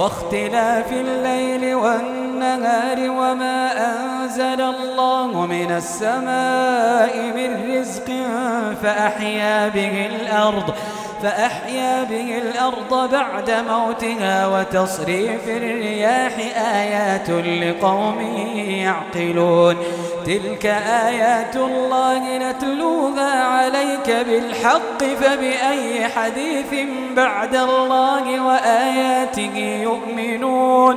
واختلاف الليل والنهار وما أنزل الله من السماء من رزق فأحيا به الأرض فأحيا به الأرض بعد موتها وتصريف الرياح آيات لقوم يعقلون. تلك آيات الله نتلوها عليك بالحق فبأي حديث بعد الله وآياته يؤمنون؟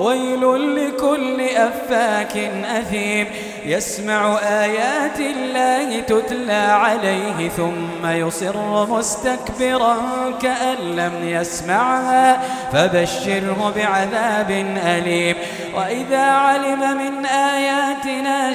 ويل لكل أفاك أثيم. يسمع آيات الله تتلى عليه ثم يصر مستكبرا كأن لم يسمعها فبشره بعذاب أليم. وإذا علم من آياتنا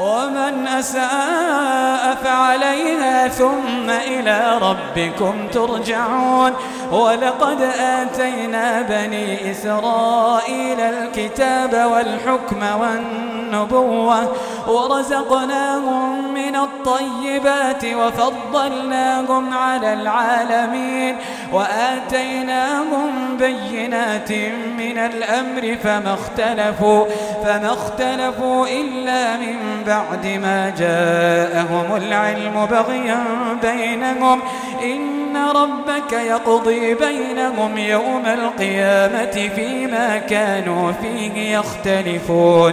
ومن أساء فعليها ثم إلى ربكم ترجعون. ولقد آتينا بني إسرائيل الكتاب والحكم والنبوة ورزقناهم من الطيبات وفضلناهم على العالمين وآتيناهم بينات من الأمر فما اختلفوا فما اختلفوا إلا من بعد ما جاءهم العلم بغيا بينهم إن ربك يقضي بينهم يوم القيامة فيما كانوا فيه يختلفون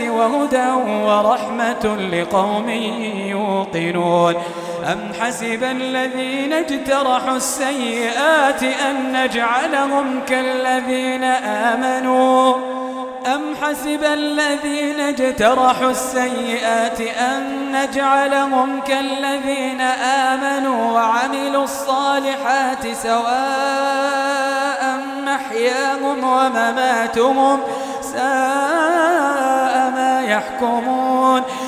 وهدى ورحمة لقوم يوقنون. أم حسب الذين اجترحوا السيئات أن نجعلهم كالذين آمنوا؟ أم حسب الذين اجترحوا السيئات أن نجعلهم كالذين آمنوا وعملوا الصالحات سواء محياهم ومماتهم؟ ساء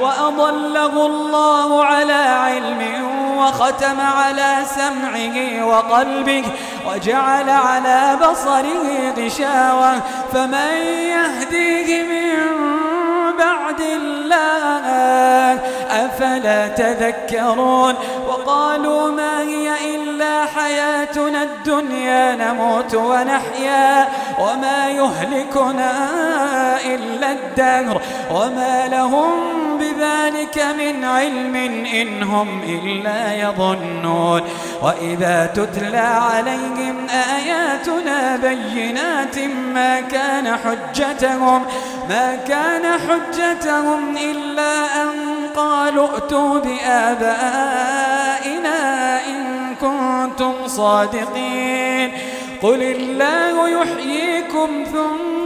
وأضله الله على علم وختم على سمعه وقلبه وجعل على بصره غشاوة فمن يهديه من بعد الله أفلا تذكرون وقالوا ما هي إلا حياتنا الدنيا نموت ونحيا وما يهلكنا إلا الدهر وما لهم بذلك من علم إن هم إلا يظنون. وإذا تتلى عليهم آياتنا بينات ما كان حجتهم ما كان حجتهم إلا أن قالوا ائتوا بآبائنا إن كنتم صادقين. قل الله يحييكم ثم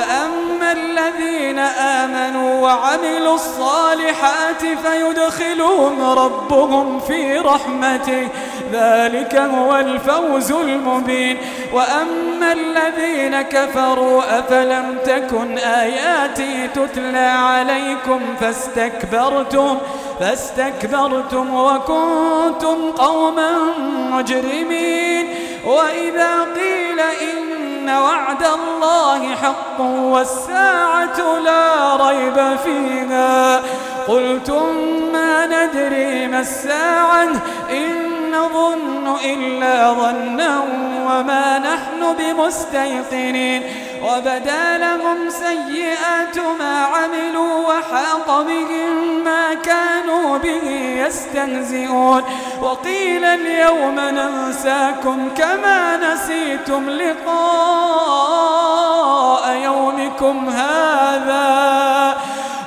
فأما الذين آمنوا وعملوا الصالحات فيدخلهم ربهم في رحمته. ذلك هو الفوز المبين. وأما الذين كفروا أفلم تكن آياتي تتلى عليكم فاستكبرتم فاستكبرتم وكنتم قوما مجرمين. وإذا قيل إن وعد الله حق والساعة لا ريب فيها. قلتم ما ندري ما الساعة إن نظن إلا ظنا وما نحن بمستيقنين. وبدا لهم سيئات ما عملوا وحاق بهم ما كانوا به يستهزئون. وقيل اليوم ننساكم كما نسيتم لقاء يومكم هذا.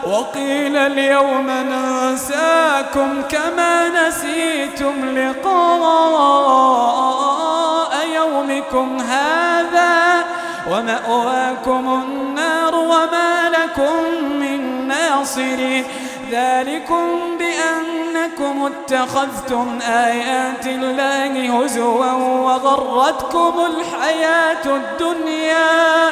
وقيل اليوم ننساكم كما نسيتم لقاء يومكم هذا. ومأواكم النار وما لكم من ناصرين. ذلكم بأنكم اتخذتم آيات الله هزوا وغرتكم الحياة الدنيا.